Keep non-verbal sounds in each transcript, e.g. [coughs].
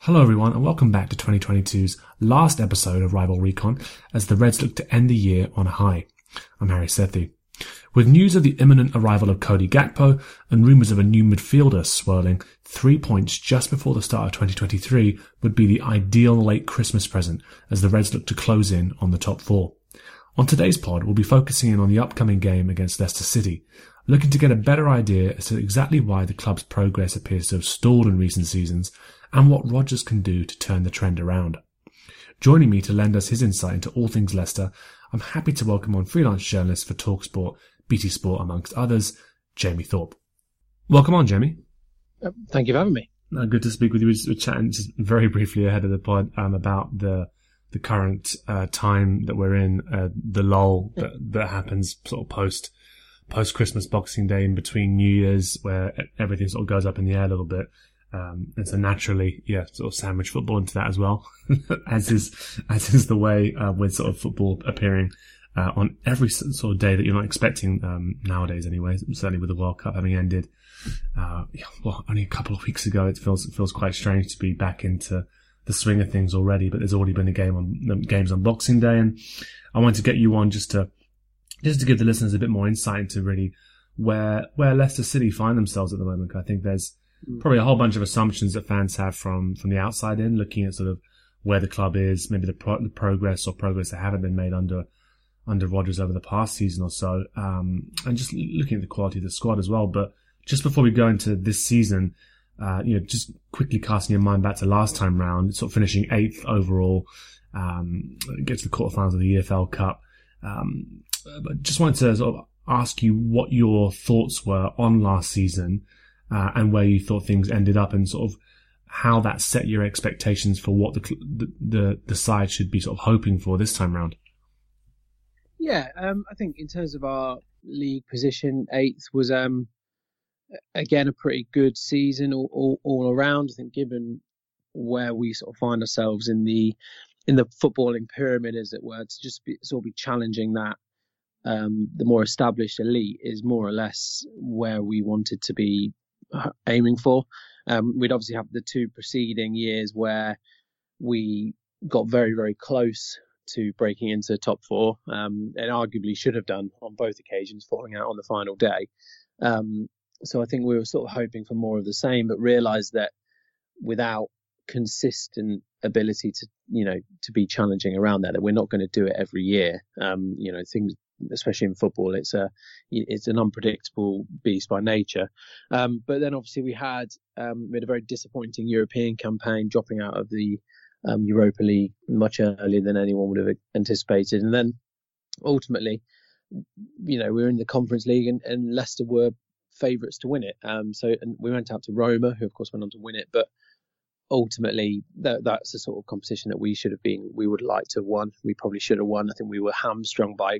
Hello, everyone, and welcome back to 2022's last episode of Rival Recon as the Reds look to end the year on a high. I'm Hari Sethi. With news of the imminent arrival of Cody Gakpo and rumours of a new midfielder swirling, three points just before the start of 2023 would be the ideal late Christmas present as the Reds look to close in on the top four. On today's pod, we'll be focusing in on the upcoming game against Leicester City, looking to get a better idea as to exactly why the club's progress appears to have stalled in recent seasons and what Rodgers can do to turn the trend around. Joining me to lend us his insight into all things Leicester, I'm happy to welcome on freelance journalist for Talksport, BT Sport, amongst others, Jamie Thorpe. Welcome on, Jamie. Thank you for having me. Uh, good to speak with you. We were chatting just very briefly ahead of the pod um, about the the current uh, time that we're in, uh, the lull that, that happens sort of post post Christmas Boxing Day in between New Year's, where everything sort of goes up in the air a little bit. Um, and so naturally, yeah, sort of sandwich football into that as well, [laughs] as is as is the way uh, with sort of football appearing uh, on every sort of day that you're not expecting um, nowadays. Anyway, certainly with the World Cup having ended, uh, yeah, well, only a couple of weeks ago, it feels it feels quite strange to be back into the swing of things already. But there's already been a game on games on Boxing Day, and I wanted to get you on just to just to give the listeners a bit more insight into really where where Leicester City find themselves at the moment. I think there's mm. probably a whole bunch of assumptions that fans have from from the outside in, looking at sort of where the club is, maybe the, pro- the progress or progress that haven't been made under under Rodgers over the past season or so, um, and just looking at the quality of the squad as well. But just before we go into this season, uh, you know, just quickly casting your mind back to last time round, sort of finishing eighth overall, um, get to the quarterfinals of the EFL Cup. Um, but just wanted to sort of ask you what your thoughts were on last season uh, and where you thought things ended up and sort of how that set your expectations for what the, the the, side should be sort of hoping for this time round. Yeah, um, I think in terms of our league position, eighth was um, again a pretty good season all, all, all around. I think given where we sort of find ourselves in the in the footballing pyramid, as it were, to just be, sort of be challenging that um, the more established elite is more or less where we wanted to be uh, aiming for. Um, we'd obviously have the two preceding years where we got very, very close to breaking into the top four, um, and arguably should have done on both occasions, falling out on the final day. Um, so I think we were sort of hoping for more of the same, but realised that without consistent ability to, you know, to be challenging around that that we're not going to do it every year. Um, you know, things especially in football, it's a it's an unpredictable beast by nature. Um, but then obviously we had um, we had a very disappointing European campaign, dropping out of the um, Europa League much earlier than anyone would have anticipated, and then ultimately, you know, we were in the Conference League, and, and Leicester were favourites to win it. Um, so and we went out to Roma, who of course went on to win it, but ultimately that, that's the sort of competition that we should have been we would like to have won we probably should have won i think we were hamstrung by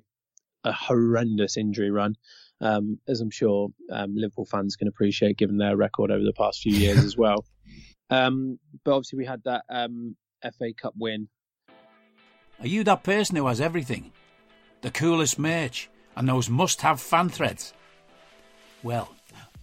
a horrendous injury run, um, as I'm sure um, Liverpool fans can appreciate given their record over the past few years as well. [laughs] Um, but obviously, we had that um, FA Cup win. Are you that person who has everything? The coolest merch and those must have fan threads? Well,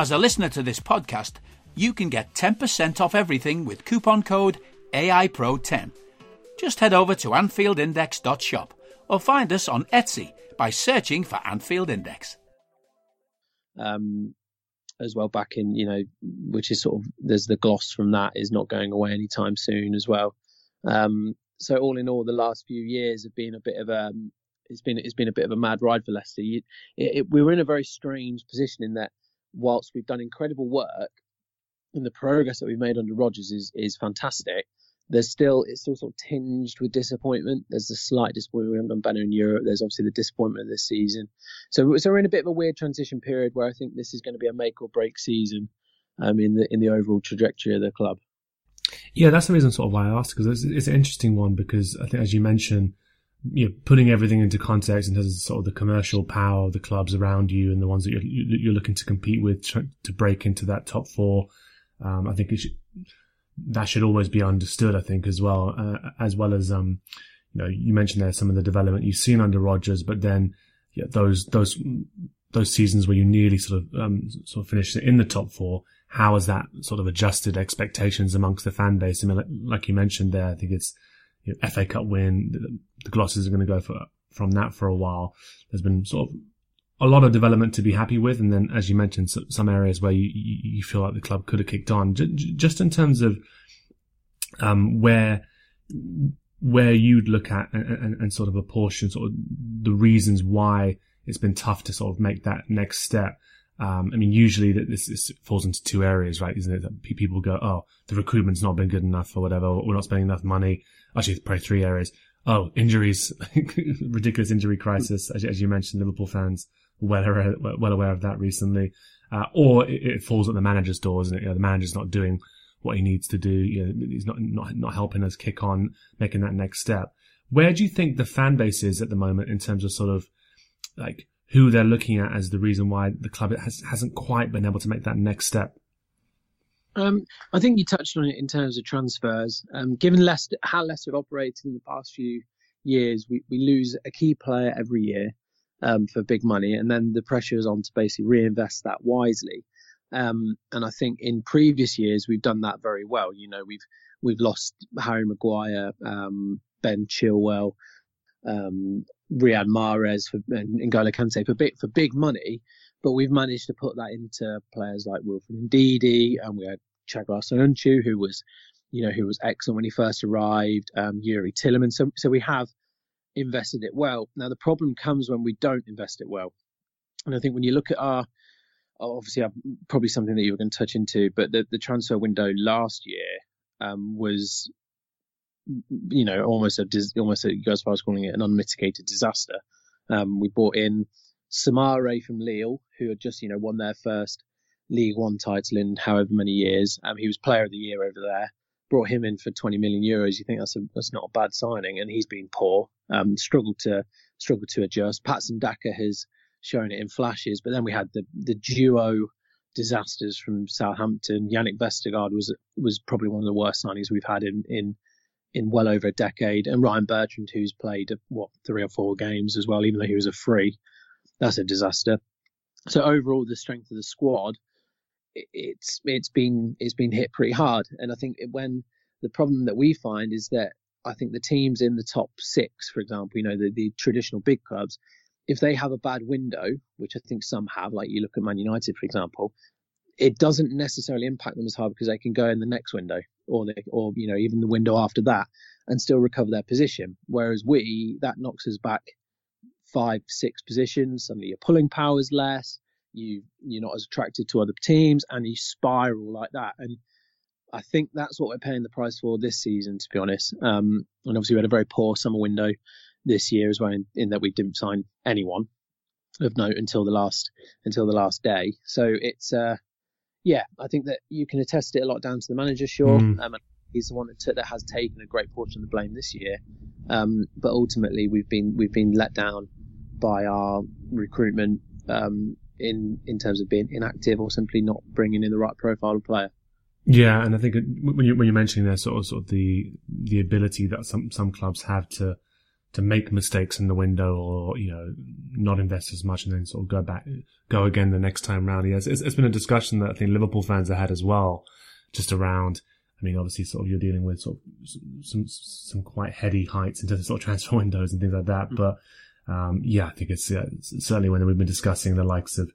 As a listener to this podcast, you can get 10% off everything with coupon code AIPRO10. Just head over to AnfieldIndex.shop or find us on Etsy by searching for Anfield Index. Um, as well back in, you know, which is sort of, there's the gloss from that is not going away anytime soon as well. Um, so all in all, the last few years have been a bit of a, it's been, it's been a bit of a mad ride for Leicester. You, it, it, we were in a very strange position in that whilst we've done incredible work and the progress that we've made under Rodgers is, is fantastic, there's still it's still sort of tinged with disappointment. There's a slight disappointment. We haven't done better in Europe. There's obviously the disappointment of this season. So, so we're in a bit of a weird transition period where I think this is going to be a make or break season um, in the in the overall trajectory of the club. Yeah, that's the reason sort of why I asked because it's, it's, an interesting one because I think as you mentioned, you know, putting everything into context in terms of sort of the commercial power of the clubs around you and the ones that you're, you're looking to compete with to break into that top four. Um, I think should, that should always be understood, I think, as well, uh, as well as, um, you know, you mentioned there some of the development you've seen under Rodgers, but then yeah, those, those, those seasons where you nearly sort of, um, sort of finished in the top four, how has that sort of adjusted expectations amongst the fan base? I mean, like you mentioned there, I think it's, you know, FA Cup win, the, Glosses are going to go for, from that for a while. There's been sort of a lot of development to be happy with, and then as you mentioned, some areas where you, you feel like the club could have kicked on. Just in terms of um, where where you'd look at and, and, and, sort of apportion sort of the reasons why it's been tough to sort of make that next step. Um, I mean, usually this, this, falls into two areas, right? Isn't it? That people go, oh, the recruitment's not been good enough or whatever. We're not spending enough money. Actually, probably three areas. Oh, injuries, [laughs] ridiculous injury crisis, as, as you mentioned, Liverpool fans well aware, well aware of that recently. Uh, or it, it, falls at the manager's doors and you know, the manager's not doing what he needs to do. You know, he's not, not, not helping us kick on, making that next step. Where do you think the fan base is at the moment in terms of sort of like who they're looking at as the reason why the club has, hasn't quite been able to make that next step? Um, I think you touched on it in terms of transfers. Um, given Leicester, how Leicester have operated in the past few years, we, we lose a key player every year um, for big money, and then the pressure is on to basically reinvest that wisely. Um, and I think in previous years we've done that very well. You know, we've we've lost Harry Maguire, um, Ben Chilwell, um, Riyad Mahrez for, and N'Golo Kante for big for big money, but we've managed to put that into players like Wilfred Ndidi, and we had Çağlar Söyüncü, who was, you know, who was excellent when he first arrived, um, Youri Tielemans. So, so we have invested it well. Now the problem comes when we don't invest it well, and I think when you look at our obviously probably something that you were going to touch into, but the, the transfer window last year um, was, you know, almost a almost a, you as calling it an unmitigated disaster. Um, we brought in Soumaré from Lille, who had just you know won their first League One title in however many years. Um, he was Player of the Year over there. Brought him in for 20 million euros. You think that's a, that's not a bad signing, and he's been poor. Um, struggled to struggled to adjust. Patson Daka has shown it in flashes. But then we had the the duo disasters from Southampton. Jannik Vestergaard was was probably one of the worst signings we've had in in in well over a decade, and Ryan Bertrand, who's played what three or four games as well, even though he was a free. That's a disaster. So overall, the strength of the squad, it's it's been it's been hit pretty hard, and I think when the problem that we find is that I think the teams in the top six, for example, you know the, the traditional big clubs, if they have a bad window, which I think some have, like you look at Man United, for example, it doesn't necessarily impact them as hard because they can go in the next window or they, or you know even the window after that and still recover their position. Whereas we that knocks us back five six positions. Suddenly your pulling power is less. You you're not as attracted to other teams and you spiral like that. And I think that's what we're paying the price for this season, to be honest. Um, and obviously we had a very poor summer window this year as well, in, in that we didn't sign anyone of note until the last until the last day. So it's uh, yeah, I think that you can attest it a lot down to the manager, sure. Mm. Um, he's the one that, t- that has taken a great portion of the blame this year. Um, but ultimately, we've been we've been let down by our recruitment um, in in terms of being inactive or simply not bringing in the right profile of player. Yeah, and I think when you when you're mentioning there, sort of sort of the the ability that some some clubs have to to make mistakes in the window or, you know, not invest as much and then sort of go back, go again the next time round. Yes, it's, it's been a discussion that I think Liverpool fans have had as well, just around, I mean, obviously sort of you're dealing with sort of some, some quite heady heights in terms of sort of transfer [laughs] windows and things like that. Mm-hmm. But, um, yeah, I think it's, certainly when we've been discussing the likes of,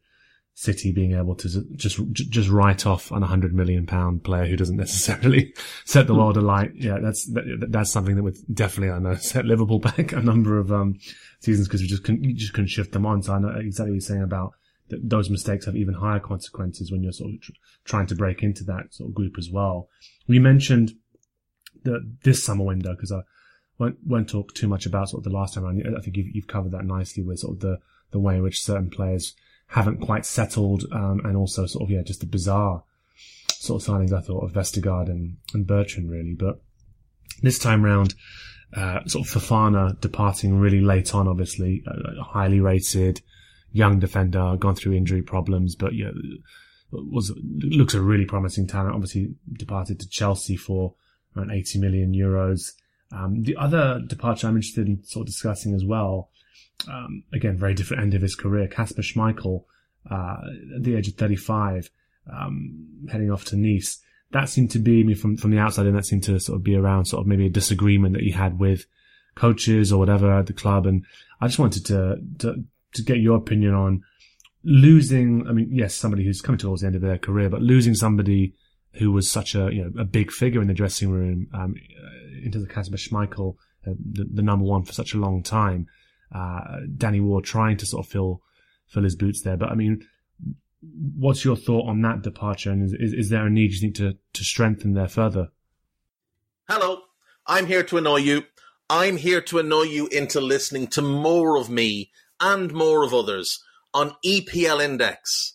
City being able to just just write off an 100 million pound player who doesn't [laughs] necessarily set the hmm. world alight. Yeah, that's that, that's something that would definitely I know [laughs] set Liverpool back a number of um, seasons because we just couldn't you just couldn't shift them on. So I know exactly what you're saying about that those mistakes have even higher consequences when you're sort of tr- trying to break into that sort of group as well. We mentioned the this summer window because I won't, won't talk too much about sort of the last time around. I think you've, you've covered that nicely with sort of the the way in which certain players haven't quite settled, um, and also sort of yeah, just the bizarre sort of signings I thought of Vestergaard and, and Bertrand really. But this time round, uh, sort of Fofana departing really late on, obviously, uh, highly rated, young defender, gone through injury problems, but yeah, was looks a really promising talent. Obviously, departed to Chelsea for around 80 million euros. Um, the other departure I'm interested in sort of discussing as well um, again, very different end of his career. Kasper Schmeichel, uh, at the age of 35, um, heading off to Nice. That seemed to be, I mean, from, from the outside, and that seemed to sort of be around sort of maybe a disagreement that he had with coaches or whatever at the club. And I just wanted to, to, to get your opinion on losing, I mean, yes, somebody who's coming towards the end of their career, but losing somebody who was such a, you know, a big figure in the dressing room, um, into the Kasper Schmeichel, uh, the, the number one for such a long time uh, Danny Ward trying to sort of fill fill his boots there. But I mean, what's your thought on that departure? And is, is, is there a need, you think, to, to strengthen there further? Hello, I'm here to annoy you. I'm here to annoy you into listening to more of me and more of others on EPL Index.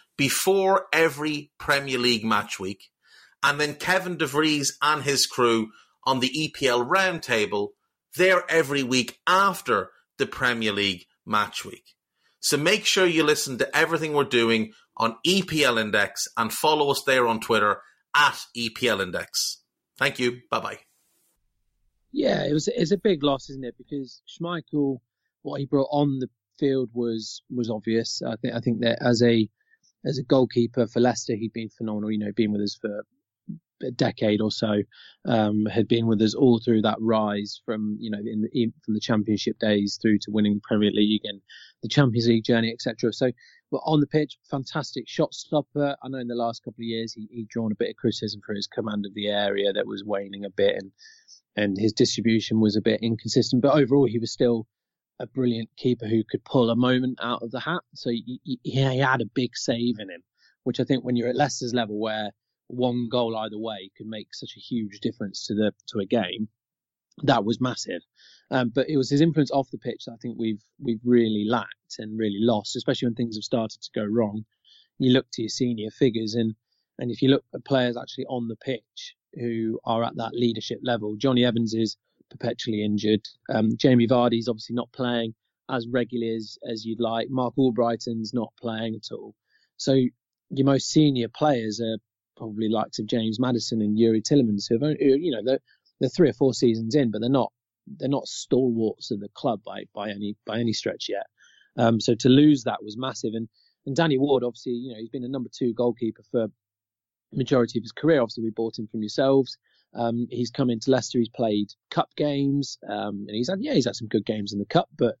before every Premier League match week. And then Kevin DeVries and his crew on the EPL roundtable there every week after the Premier League match week. So make sure you listen to everything we're doing on EPL Index and follow us there on Twitter at EPL Index. Thank you. Bye bye. Yeah, it was it's a big loss, isn't it? Because Schmeichel, what he brought on the field was was obvious. I think I think that as a as a goalkeeper for Leicester, he'd been phenomenal. You know, been with us for a decade or so, um, had been with us all through that rise from you know in, in, from the Championship days through to winning the Premier League and the Champions League journey, etc. So, but on the pitch, fantastic shot stopper. I know in the last couple of years he he drawn a bit of criticism for his command of the area that was waning a bit and and his distribution was a bit inconsistent. But overall, he was still a brilliant keeper who could pull a moment out of the hat. So he, he, had a big save in him, which I think when you're at Leicester's level, where one goal either way could make such a huge difference to the to a game. That was massive, um, but it was his influence off the pitch that I think we've we've really lacked and really lost, especially when things have started to go wrong. You look to your senior figures, and and if you look at players actually on the pitch who are at that leadership level, Jonny Evans is perpetually injured. Um, Jamie Vardy's obviously not playing as regularly as, as you'd like. Marc Albrighton's not playing at all. So your most senior players are probably likes of James Maddison and Youri Tielemans, who have only, you know, they're, they're three or four seasons in, but they're not they're not stalwarts of the club by by any by any stretch yet. Um, so to lose that was massive. And and Danny Ward, obviously, you know, he's been a number two goalkeeper for majority of his career. Obviously, we bought him from yourselves. Um, he's come into Leicester. He's played cup games, um, and he's had yeah, he's had some good games in the cup. But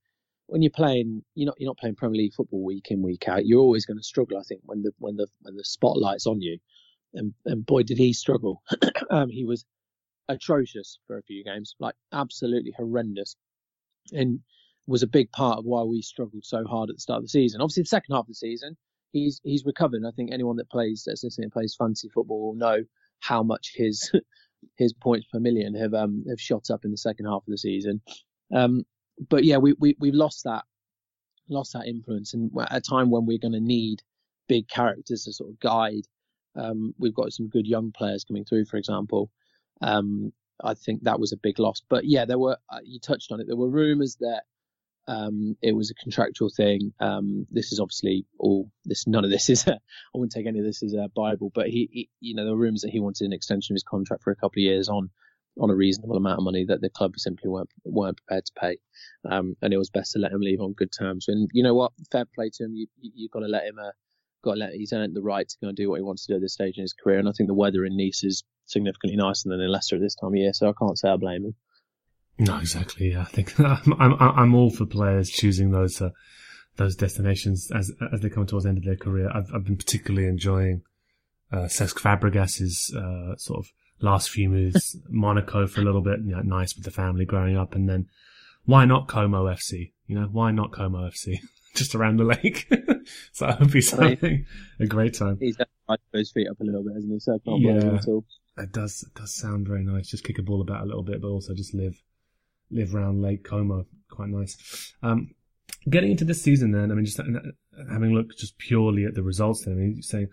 when you're playing, you're not you're not playing Premier League football week in week out. You're always going to struggle, I think, when the when the when the spotlight's on you and, and boy did he struggle. [coughs] um, he was atrocious for a few games, like absolutely horrendous, and was a big part of why we struggled so hard at the start of the season. Obviously, the second half of the season, he's he's recovered. I think anyone that plays that's listening and plays fantasy football will know how much his [laughs] his points per million have um have shot up in the second half of the season. Um, but yeah, we we we've lost that lost that influence, and at a time when we're going to need big characters to sort of guide. Um, we've got some good young players coming through, for example. Um, I think that was a big loss. But yeah, there were uh, you touched on it. There were rumours that um, it was a contractual thing. Um, this is obviously all this. None of this is. [laughs] I wouldn't take any of this as a Bible, but he, he, you know, there were rumours that he wanted an extension of his contract for a couple of years on on a reasonable amount of money that the club simply weren't weren't prepared to pay, um, and it was best to let him leave on good terms. And you know what, fair play to him. You you got to let him. Uh, got to let he's earned the right to go and do what he wants to do at this stage in his career. And I think the weather in Nice is significantly nicer than in Leicester at this time of year, so I can't say I blame him. No, exactly. Yeah, I think [laughs] I'm, I'm, I'm all for players choosing those uh, those destinations as as they come towards the end of their career. I've I've been particularly enjoying uh, Cesc Fabregas's uh, sort of last few moves. [laughs] Monaco for a little bit, you know, nice with the family growing up, and then why not Como FC? You know, why not Como FC? [laughs] Just around the lake. so that would be something a great time. He's got his feet up a little bit, hasn't he? So I can't yeah, at all. It does it does sound very nice. Just kick a ball about a little bit, but also just live live around Lake Como. Quite nice. Um, getting into this season, then I mean, just having looked just purely at the results. Then I mean, saying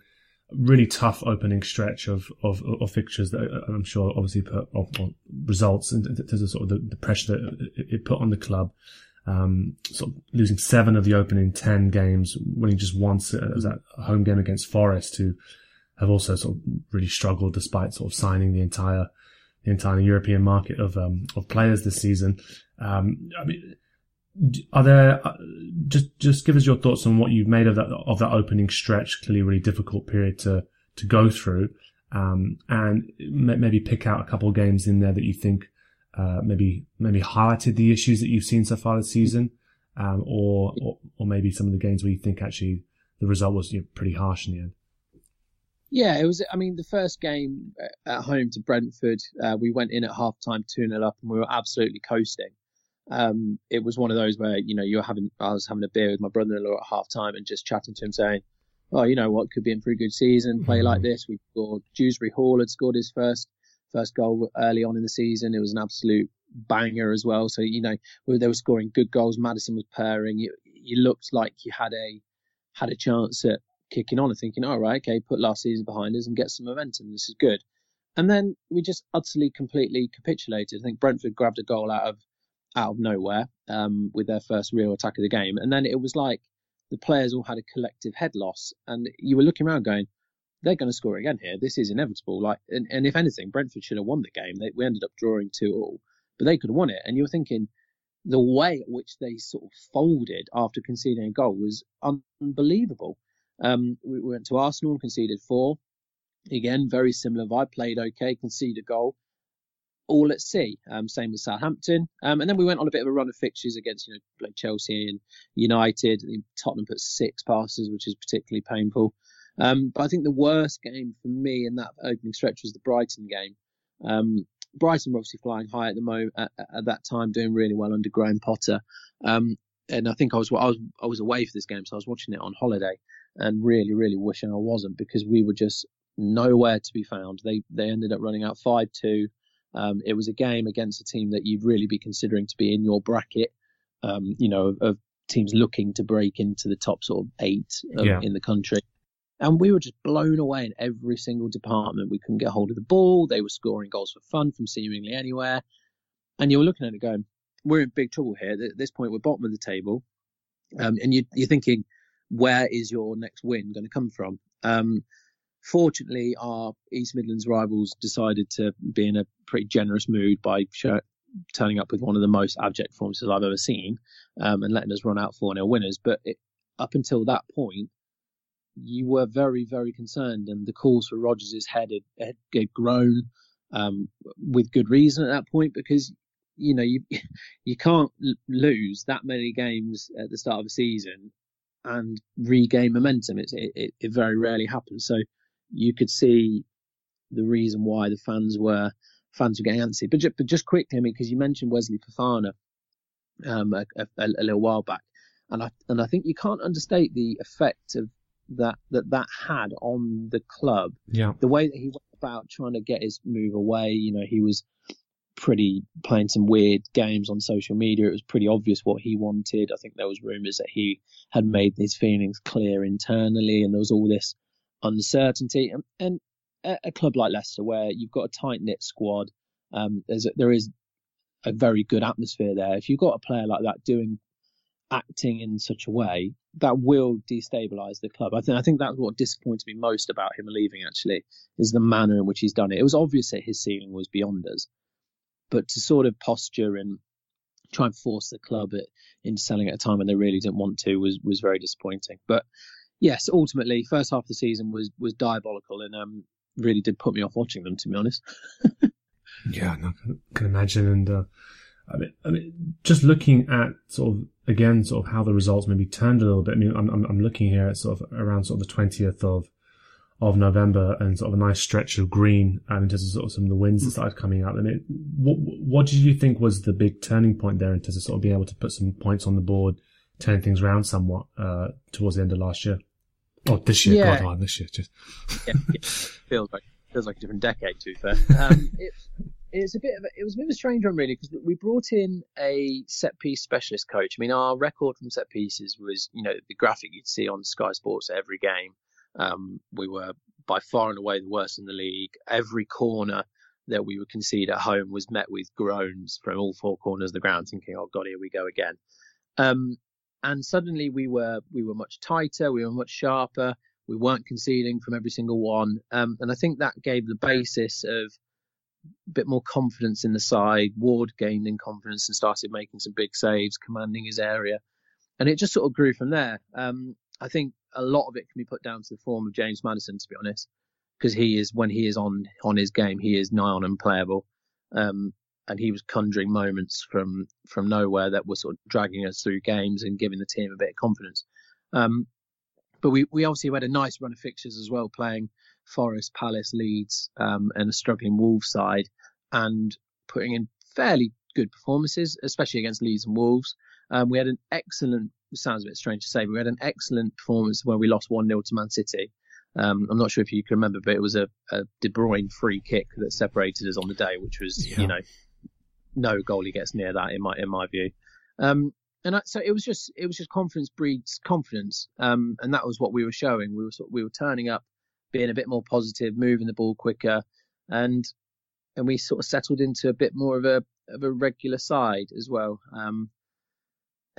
really tough opening stretch of, of, of fixtures that uh, I'm sure obviously put of results and there's a sort of the, the pressure that it put on the club. Um, sort of losing seven of the opening 10 games, winning just once. Was that home game against Forest, who have also sort of really struggled despite sort of signing the entire, the entire European market of, um, of players this season. Um, I mean, are there uh, just just give us your thoughts on what you've made of that of that opening stretch? Clearly, really difficult period to to go through, um, and maybe pick out a couple of games in there that you think uh, maybe maybe highlighted the issues that you've seen so far this season, um, or, or, or maybe some of the games where you think actually the result was you know, pretty harsh in the end. Yeah, it was. I mean, the first game uh, at home to Brentford, uh, we went in at half time 2 0 up and we were absolutely coasting um, it was one of those where you know you're having I was having a beer with my brother-in-law at half time and just chatting to him saying, "Oh, you know what could be in for a good season, [laughs] play like this." We scored. Dewsbury Hall had scored his first first goal early on in the season. It was an absolute banger as well. So you know they were scoring good goals. Maddison was pairing. You, you looked like you had a had a chance at kicking on and thinking, all right, okay, put last season behind us and get some momentum. This is good. And then we just utterly, completely capitulated. I think Brentford grabbed a goal out of out of nowhere um, with their first real attack of the game. And then it was like the players all had a collective head loss, and you were looking around going, they're going to score again here. This is inevitable. Like, and, and if anything, Brentford should have won the game. They, we ended up drawing two all, but they could have won it. And you were thinking the way at which they sort of folded after conceding a goal was unbelievable. Um, we went to Arsenal and conceded four. Again, very similar vibe. Played okay, conceded a goal, all at sea. Um, same with Southampton. Um, and then we went on a bit of a run of fixtures against, you know, like Chelsea and United. Tottenham put six passes, which is particularly painful. Um, but I think the worst game for me in that opening stretch was the Brighton game. Um, Brighton were obviously flying high at the moment at, at, that time, doing really well under Graham Potter. Um, and I think I was I was I was away for this game, so I was watching it on holiday, and really, really wishing I wasn't because we were just nowhere to be found. They they ended up running out five two. Um, it was a game against a team that you'd really be considering to be in your bracket, um, you know, of, of, teams looking to break into the top sort of eight yeah. in the country. And we were just blown away in every single department. We couldn't get hold of the ball. They were scoring goals for fun from seemingly anywhere. And you were looking at it going, we're in big trouble here. At this point, we're bottom of the table. Um, and you, are thinking, where is your next win going to come from? Um, Fortunately, our East Midlands rivals decided to be in a pretty generous mood by turning up with one of the most abject performances I've ever seen um, and letting us run out 4 0 winners. But it, up until that point, you were very, very concerned, and the calls for Rodgers' head had, had grown um, with good reason at that point because you know you [laughs] you can't lose that many games at the start of a season and regain momentum. It, it, it very rarely happens. So you could see the reason why the fans were fans were getting antsy. But just, but just quickly, I mean, because you mentioned Wesley Fofana um, a, a, a, little while back, and I and I think you can't understate the effect of that that that had on the club. Yeah, the way that he went about trying to get his move away. You know, he was pretty playing some weird games on social media. It was pretty obvious what he wanted. I think there was rumours that he had made his feelings clear internally, and there was all this uncertainty. And, and a, club like Leicester, where you've got a tight knit squad, um, there's a, there is a very good atmosphere there. If you've got a player like that doing acting in such a way, that will destabilise the club. I think I think that's what disappointed me most about him leaving. Actually, is the manner in which he's done it. It was obvious that his ceiling was beyond us, but to sort of posture and try and force the club at, into selling at a time when they really didn't want to was was very disappointing. But yes, ultimately, first half of the season was was diabolical and um, really did put me off watching them. To be honest. [laughs] yeah, I can imagine, and uh, I mean, I mean, just looking at sort of again, sort of how the results maybe turned a little bit. I mean, I'm I'm, I'm looking here at sort of around sort of the twentieth of of November and sort of a nice stretch of green um, in terms of sort of some of the wins that started coming out. I mean, what what did you think was the big turning point there in terms of sort of being able to put some points on the board, turning things around somewhat uh, towards the end of last year? Oh, this year, yeah. God, oh, this year, just [laughs] yeah, yeah. feels like feels like a different decade. To be fair, [laughs] um, it, it's a bit of a, it was a bit of a strange one really because we brought in a set piece specialist coach. I mean, our record from set pieces was you know the graphic you'd see on Sky Sports every game. Um, we were by far and away the worst in the league. Every corner that we would concede at home was met with groans from all four corners of the ground, thinking, "Oh God, here we go again." Um, and suddenly we were we were much tighter, we were much sharper, we weren't conceding from every single one, um, and I think that gave the basis of a bit more confidence in the side. Ward gained in confidence and started making some big saves, commanding his area, and it just sort of grew from there. Um, I think a lot of it can be put down to the form of James Maddison, to be honest, because he is when he is on on his game, he is nigh on unplayable, um, and he was conjuring moments from from nowhere that were sort of dragging us through games and giving the team a bit of confidence. Um, but we we obviously had a nice run of fixtures as well, playing Forest, Palace, Leeds, um, and a struggling Wolves side, and putting in fairly good performances, especially against Leeds and Wolves. Um, we had an excellent, sounds a bit strange to say, but we had an excellent performance where we lost 1 0 to Man City. Um, I'm not sure if you can remember, but it was a, a, De Bruyne free kick that separated us on the day, which was, yeah. you know, no goalie gets near that in my in my view. Um, and I, so it was just it was just confidence breeds confidence, um, and that was what we were showing. We were sort we were turning up, being a bit more positive, moving the ball quicker, and and we sort of settled into a bit more of a of a regular side as well. Um,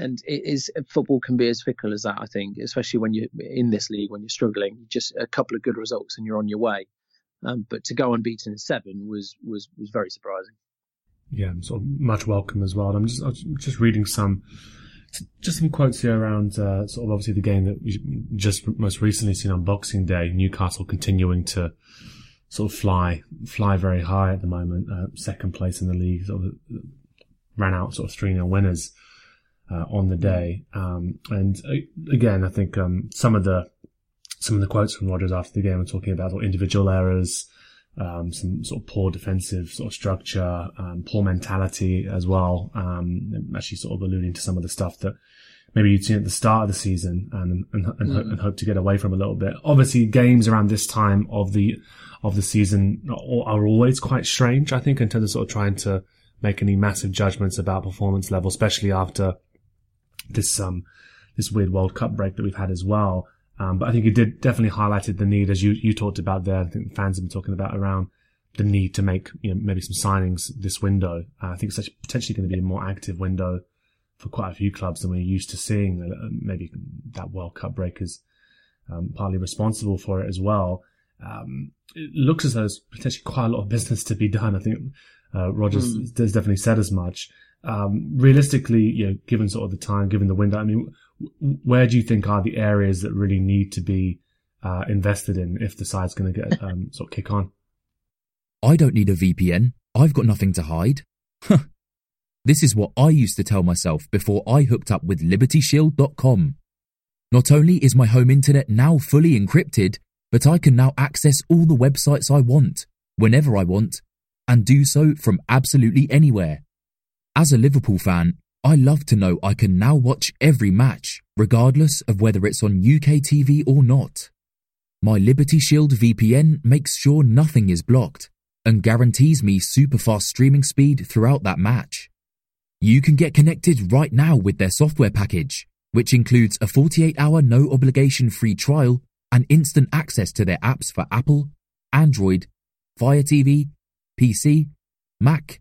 and it is football can be as fickle as that. I think, especially when you're in this league, when you're struggling, just a couple of good results and you're on your way. Um, but to go unbeaten in seven was was was very surprising. Yeah, sort of much welcome as well. I'm just I'm just reading some just some quotes here around uh, sort of obviously the game that we just most recently seen on Boxing Day. Newcastle continuing to sort of fly fly very high at the moment, uh, second place in the league. Sort of ran out sort of three 0 winners uh, on the day. Um, and uh, again, I think um, some of the some of the quotes from Rodgers after the game were talking about individual errors, um, some sort of poor defensive sort of structure, um, poor mentality as well. Um, actually, sort of alluding to some of the stuff that maybe you'd seen at the start of the season and and, and, mm. and hope to get away from a little bit. Obviously, games around this time of the of the season are always quite strange. I think in terms of sort of trying to make any massive judgments about performance level, especially after this um this weird World Cup break that we've had as well. Um, but I think it did definitely highlighted the need, as you you talked about there. I think fans have been talking about around the need to make you know maybe some signings this window. Uh, I think it's actually potentially going to be a more active window for quite a few clubs than we're used to seeing. Uh, maybe that World Cup break is um, partly responsible for it as well. Um, it looks as though there's potentially quite a lot of business to be done. I think uh, Rodgers mm. has definitely said as much um, realistically, you know, given sort of the time, given the window, I mean, where do you think are the areas that really need to be uh, invested in if the side's going to get [laughs] um, sort of kick on? I don't need a VPN. I've got nothing to hide. this is what I used to tell myself before I hooked up with LibertyShield.com. Not only is my home internet now fully encrypted, but I can now access all the websites I want, whenever I want, and do so from absolutely anywhere. As a Liverpool fan, I love to know I can now watch every match, regardless of whether it's on UK TV or not. My Liberty Shield VPN makes sure nothing is blocked, and guarantees me super fast streaming speed throughout that match. You can get connected right now with their software package, which includes a 48 hour no obligation free trial and instant access to their apps for Apple, Android, Fire TV, PC, Mac,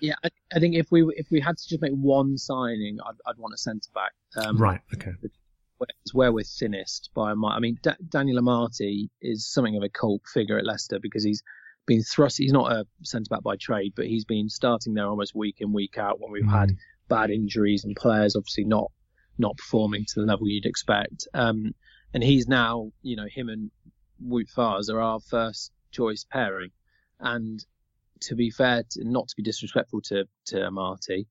Yeah, I, I think if we if we had to just make one signing, I'd, I'd want a centre back. Um, right. Okay. It's where we're thinnest by a mile. I mean, da- Daniel Amartey is something of a cult figure at Leicester because he's been thrust. He's not a centre back by trade, but he's been starting there almost week in week out when we've had Mm. bad injuries and players obviously not not performing to the level you'd expect. Um, and he's now, you know, him and Wout Faes are our first choice pairing. And to be fair, to, not to be disrespectful to to Amartey,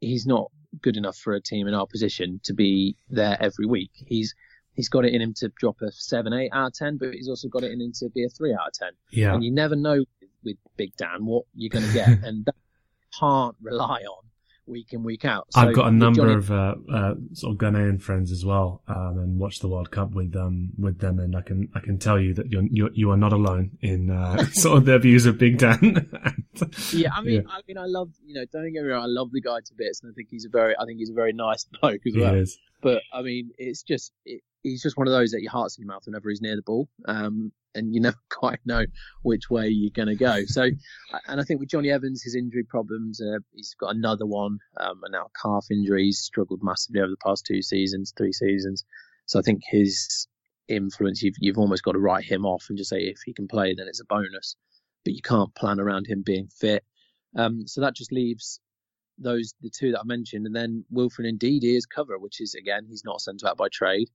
he's not good enough for a team in our position to be there every week. He's he's got it in him to drop a seven, eight out of ten, but he's also got it in him to be a three out of ten. Yeah. And you never know with, Big Dan what you're going to get, [laughs] and that you can't rely on week in week out. So I've got a number Johnny- of uh, uh, sort of Ghanaian friends as well, um, and watched the World Cup with um with them, and I can I can tell you that you're, you're you are not alone in uh, [laughs] sort of their views of Big Dan. [laughs] Yeah, I mean, I mean, I love you know, don't get me wrong, I love the guy to bits, and I think he's a very, I think he's a very nice bloke as well. But I mean, it's just it, he's just one of those that your heart's in your mouth whenever he's near the ball, um, and you [laughs] never quite know which way you're going to go. So, and I think with Jonny Evans, his injury problems, uh, he's got another one, um, and now calf injury. He's struggled massively over the past two seasons, three seasons. So I think his influence, you've you've almost got to write him off and just say if he can play, then it's a bonus. But you can't plan around him being fit. Um, so that just leaves those the two that I mentioned, and then Wilfred Ndidi is cover, which is again he's not sent out by trade.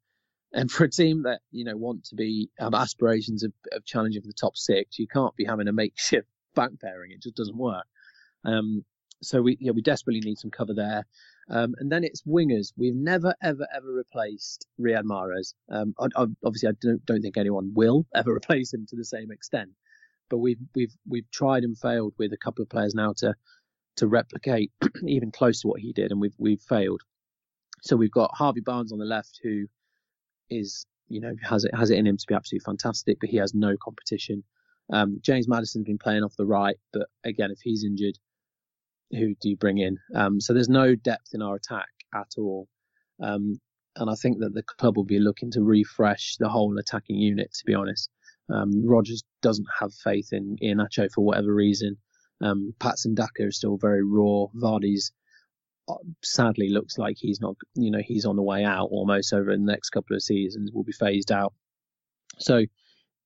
And for a team that you know want to be have aspirations of, of challenging for the top six, you can't be having a makeshift [laughs] back pairing. It just doesn't work. Um, so we we desperately need some cover there. Um, and then it's wingers. We've never ever ever replaced Riyad Mahrez. Um, I, I, obviously I don't don't think anyone will [laughs] ever replace him to the same extent. But we've we've we've tried and failed with a couple of players now to to replicate [clears throat] even close to what he did, and we've we've failed. So we've got Harvey Barnes on the left, who is you know has it has it in him to be absolutely fantastic, but he has no competition. Um, James Maddison's been playing off the right, but again, if he's injured, who do you bring in? Um, so there's no depth in our attack at all. Um, and I think that the club will be looking to refresh the whole attacking unit. To be honest, um, Rodgers doesn't have faith in Iheanacho for whatever reason. Um, Patson Daka is still very raw. Vardy's sadly looks like he's not, you know, he's on the way out almost over the next couple of seasons. Will be phased out. So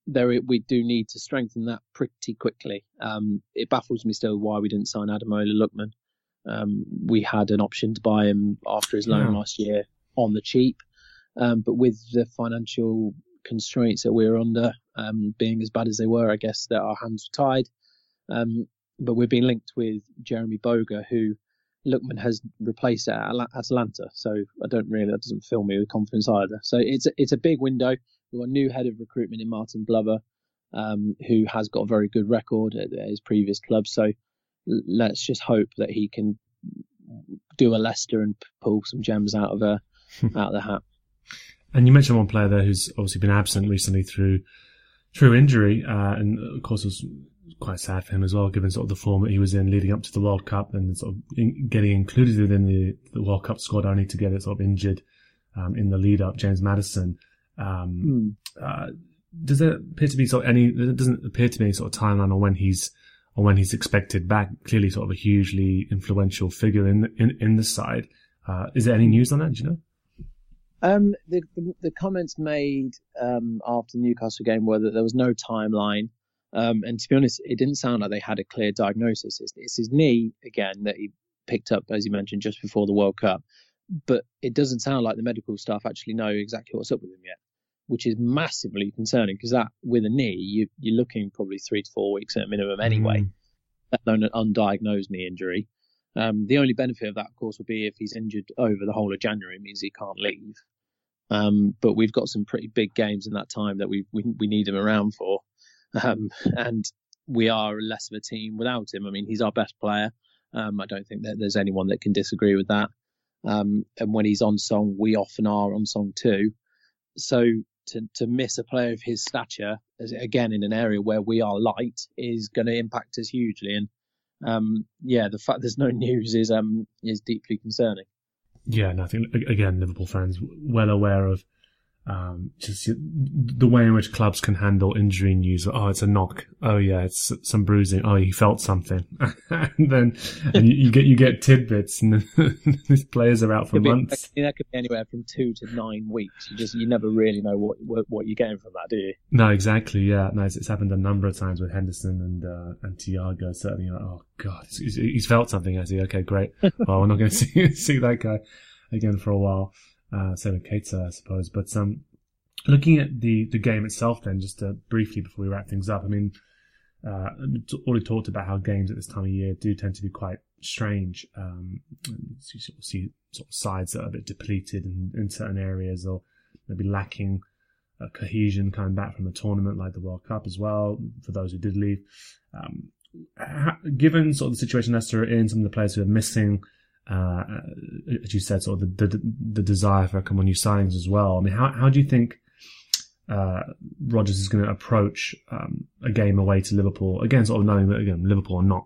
there we do need to strengthen that pretty quickly. Um, it baffles me still why we didn't sign Ademola Lookman. Um, we had an option to buy him after his loan Yeah. last year on the cheap, um, but with the financial constraints that we were under um, being as bad as they were, I guess that our hands were tied. Um, but we've been linked with Jeremy Boga, who Lookman has replaced at Atalanta. So I don't really that doesn't fill me with confidence either. So it's a, it's a big window. We've got a new head of recruitment in Martyn Glover, um, who has got a very good record at, at his previous club. So let's just hope that he can do a Leicester and pull some gems out of a [laughs] out of the hat. And you mentioned one player there who's obviously been absent recently through through injury, uh, and of course was quite sad for him as well, given sort of the form that he was in leading up to the World Cup and sort of in, getting included within the, the World Cup squad only to get it sort of injured um, in the lead up. James Maddison. Um, uh, does there appear to be sort of any? There doesn't appear to be any sort of timeline on when he's on when he's expected back. Clearly, sort of a hugely influential figure in the, in in the side. Uh, is there any news on that? Do you know? Um, the, the the comments made um, after the Newcastle game were that there was no timeline, um, and to be honest, it didn't sound like they had a clear diagnosis. It's, it's his knee again that he picked up, as you mentioned, just before the World Cup, but it doesn't sound like the medical staff actually know exactly what's up with him yet, which is massively concerning because that with a knee, you, you're looking probably three to four weeks at a minimum anyway. Mm. let alone an undiagnosed knee injury. Um, the only benefit of that, of course, will be if he's injured over the whole of January, it means he can't leave. Um, but we've got some pretty big games in that time that we we, we need him around for, um, and we are less of a team without him. I mean, he's our best player. Um, I don't think that there's anyone that can disagree with that. Um, and when he's on song, we often are on song too. So to to miss a player of his stature, again in an area where we are light, is going to impact us hugely. And um, yeah, the fact there's no news is um, is deeply concerning. Yeah, and I think again, Liverpool fans well aware of um, just the way in which clubs can handle injury news. Oh, it's a knock. Oh yeah, it's some bruising. Oh, he felt something, [laughs] and then and you, you, get you get tidbits, and [laughs] these players are out for months. That could be anywhere from two to nine weeks. You just you never really know what what, what you're getting from that, do you? No, exactly. Yeah, no, it's, it's happened a number of times with Henderson and uh, and Thiago. Certainly, like, oh god, he's, he's felt something. I he? Okay, great. [laughs] well, we're not going to see see that guy again for a while. Uh, same with Keita, I suppose. But um, looking at the, the game itself, then, just uh, briefly before we wrap things up, I mean, uh, we've already talked about how games at this time of year do tend to be quite strange. Um, so you sort of see sort of sides that are a bit depleted in, in certain areas or maybe lacking cohesion coming back from a tournament like the World Cup as well, for those who did leave. Um, given sort of the situation Leicester are in, some of the players who are missing, uh, as you said, sort of the, the, the desire for a couple of new signings as well. I mean, how how do you think uh, Rodgers is going to approach um, a game away to Liverpool again, sort of knowing that again Liverpool are not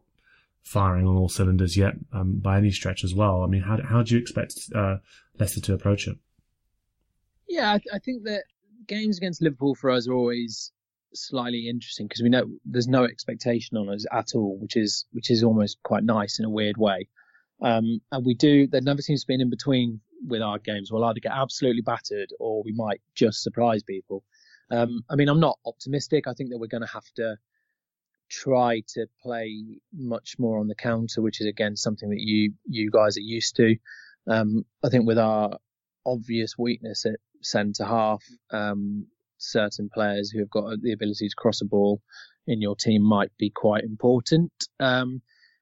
firing on all cylinders yet um, by any stretch as well. I mean, how how do you expect uh, Leicester to approach it? Yeah, I, I think that games against Liverpool for us are always slightly interesting because we know there's no expectation on us at all, which is which is almost quite nice in a weird way. Um, and we do, there never seems to be an in between with our games. We'll either get absolutely battered or we might just surprise people. Um, I mean, I'm not optimistic. I think that we're going to have to try to play much more on the counter, which is again something that you you guys are used to. Um, I think with our obvious weakness at centre half, um, certain players who have got the ability to cross a ball in your team might be quite important. Um,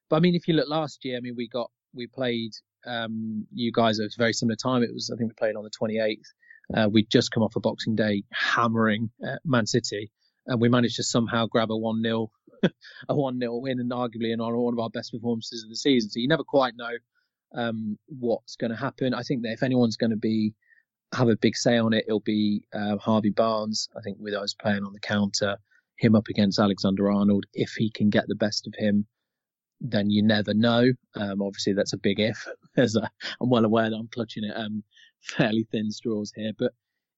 but I mean, if you look last year, I mean, we got we played um, you guys at a very similar time. It was I think we played on the 28th. Uh, we'd just come off a Boxing Day hammering Man City, and we managed to somehow grab a one 0 [laughs] a one 0 win, and arguably in one of our best performances of the season. So you never quite know um, what's going to happen. I think that if anyone's going to be have a big say on it, it'll be uh, Harvey Barnes. I think with us playing on the counter, him up against Alexander Arnold, if he can get the best of him then you never know. Um, obviously, that's a big if, [laughs] as I, am well aware that I'm clutching at um, [laughs] fairly thin straws here. But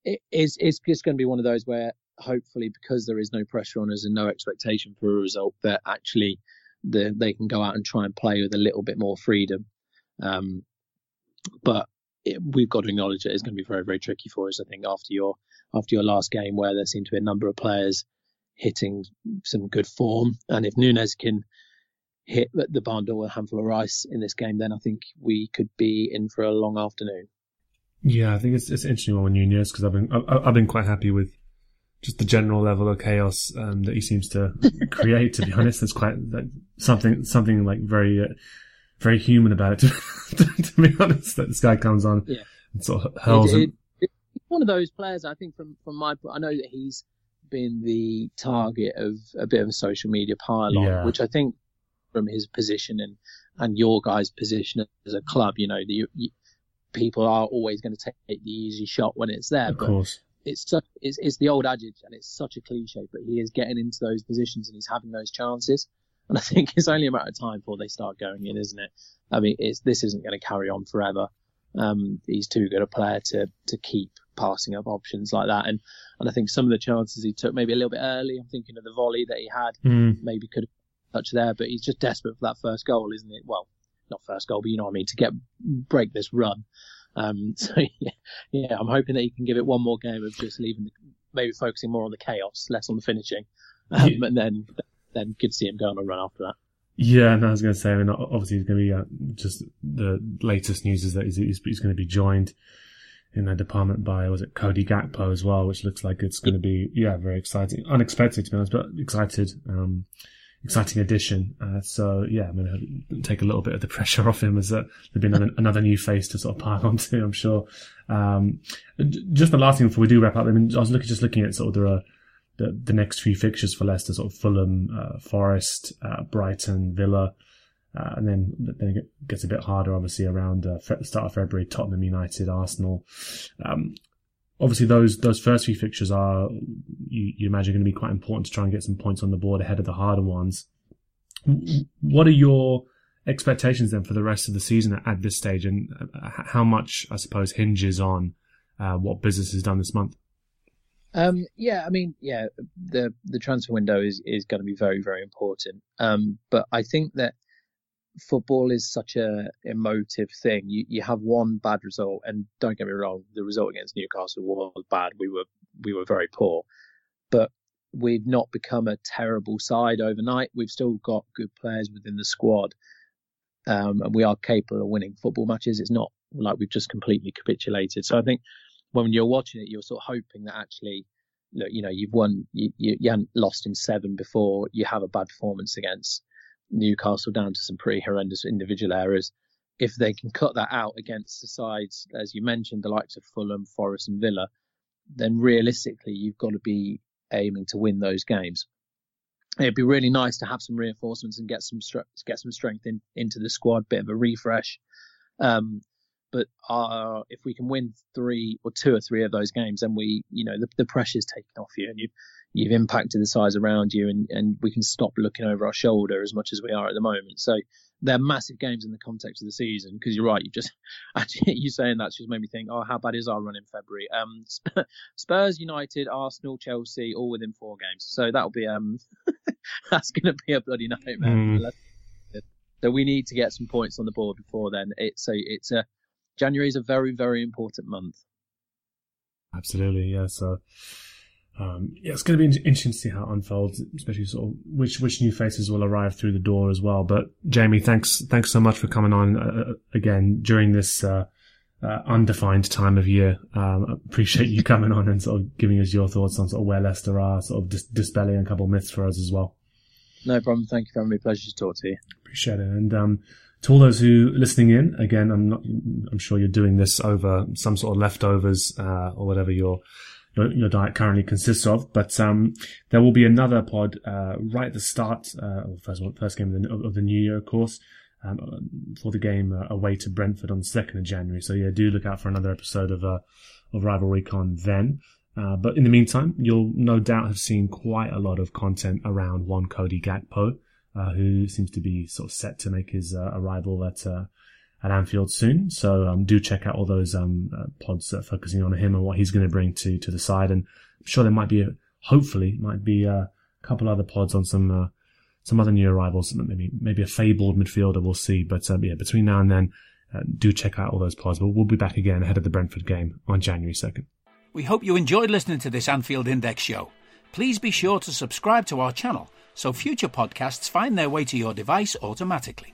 it is it's just going to be one of those where hopefully, because there is no pressure on us and no expectation for a result, that actually the, they can go out and try and play with a little bit more freedom. Um, but it, we've got to acknowledge that it's going to be very very tricky for us. I think after your after your last game, where there seemed to be a number of players hitting some good form, and if Nunez can hit the barn door with a handful of rice in this game, then I think we could be in for a long afternoon. Yeah, I think it's it's interesting with Nunez because I've been I've been quite happy with just the general level of chaos um, that he seems to [laughs] create. to be honest, it's quite like, something something like very uh, very human about it. [laughs] To, to, be honest, that this guy comes on yeah. and sort of hurls it, it, it, one of those players. I think from from my point I know that he's been the target of a bit of a social media pile on, yeah. which I think from his position and and your guys' position as a club. You know, the you, people are always going to take the easy shot when it's there. Of but course. It's, such, it's it's the old adage, and it's such a cliche. But he is getting into those positions, and he's having those chances. And I think it's only a matter of time before they start going in, isn't it? I mean, it's this isn't going to carry on forever. Um, he's too good a player to to keep passing up options like that. And and I think some of the chances he took maybe a little bit early. I'm thinking of the volley that he had, mm. maybe could have touch there, but he's just desperate for that first goal, isn't it? Well, not first goal, but you know what I mean, to get break this run. Um, [laughs] so yeah, yeah, I'm hoping that he can give it one more game of just leaving, the, maybe focusing more on the chaos, less on the finishing, um, yeah. and then then could see him go on a run after that. Yeah, and I was going to say, I mean, obviously he's going to be uh, just the latest news is that he's, he's, he's going to be joined in that department by was it Cody Gakpo as well, which looks like it's going to be yeah very exciting, unexpected to be honest, but excited. Um, exciting addition. Uh, so yeah, I'm going to take a little bit of the [laughs] pressure off him as uh, there'll be another, another new face to sort of pile [laughs] onto. I'm sure. Um, just the last thing before we do wrap up. I mean, I was looking just looking at sort of the the, the next few fixtures for Leicester, sort of Fulham, uh, Forest, uh, Brighton, Villa. Uh, and then then it gets a bit harder, obviously, around uh, the start of February. Tottenham United, Arsenal. Um, obviously, those those first few fixtures are you, you imagine going to be quite important to try and get some points on the board ahead of the harder ones. What are your expectations then for the rest of the season at, this stage, and uh, how much I suppose hinges on uh, what business has done this month? Um, yeah, I mean, yeah, the the transfer window is is going to be very very important. Um, but I think that football is such a emotive thing. You you have one bad result, and don't get me wrong, the result against Newcastle was bad. We were we were very poor, but we've not become a terrible side overnight. We've still got good players within the squad, um, and we are capable of winning football matches. It's not like we've just completely capitulated. So I think when you're watching it, you're sort of hoping that actually, look, you know, you've won, you, you, you hadn't lost in seven before. You have a bad performance against Newcastle down to some pretty horrendous individual errors. If they can cut that out against the sides, as you mentioned, the likes of Fulham, Forest, and Villa, then realistically, you've got to be aiming to win those games. It'd be really nice to have some reinforcements and get some get some strength in, into the squad, bit of a refresh. Um, but uh, if we can win three or two or three of those games, then we, you know, the, the pressure's taken off you, and you you've impacted the size around you and, and we can stop looking over our shoulder as much as we are at the moment. So they're massive games in the context of the season because you're right. You just [laughs] actually you saying that just made me think, oh, how bad is our run in February? Um, Spurs, United, Arsenal, Chelsea, all within four games. So that'll be um, [laughs] that's going to be a bloody nightmare. Mm. So we need to get some points on the board before then. It's so it's a January is a very very important month. Absolutely, yeah. So um, yeah, it's going to be interesting to see how it unfolds, especially sort of which which new faces will arrive through the door as well. But Jamie, thanks thanks so much for coming on uh, uh again during this uh, uh, undefined time of year. Um, appreciate you coming on and sort of giving us your thoughts on sort of where Leicester are, sort of dis- dispelling a couple of myths for us as well. No problem. Thank you for having me. Pleasure to talk to you. Appreciate it. And um, to all those who are listening in, again, I'm not. I'm sure you're doing this over some sort of leftovers uh, or whatever you're your, diet currently consists of. But um, there will be another pod uh, right at the start, uh, first game of the, of the new year, of course, um, for the game uh, away to Brentford on the second of January. So yeah, do look out for another episode of uh, of Rival Recon then. Uh, but in the meantime, you'll no doubt have seen quite a lot of content around one Cody Gakpo, uh, who seems to be sort of set to make his uh, arrival at at Anfield soon. So um, do check out all those um, uh, pods uh, focusing on him and what he's going to bring to to the side. And I'm sure there might be, a, hopefully, might be a couple other pods on some uh, some other new arrivals. Maybe maybe a fabled midfielder. We'll see. But um, yeah, between now and then, uh, do check out all those pods. But we'll be back again ahead of the Brentford game on January second. We hope you enjoyed listening to this Anfield Index show. Please be sure to subscribe to our channel so future podcasts find their way to your device automatically.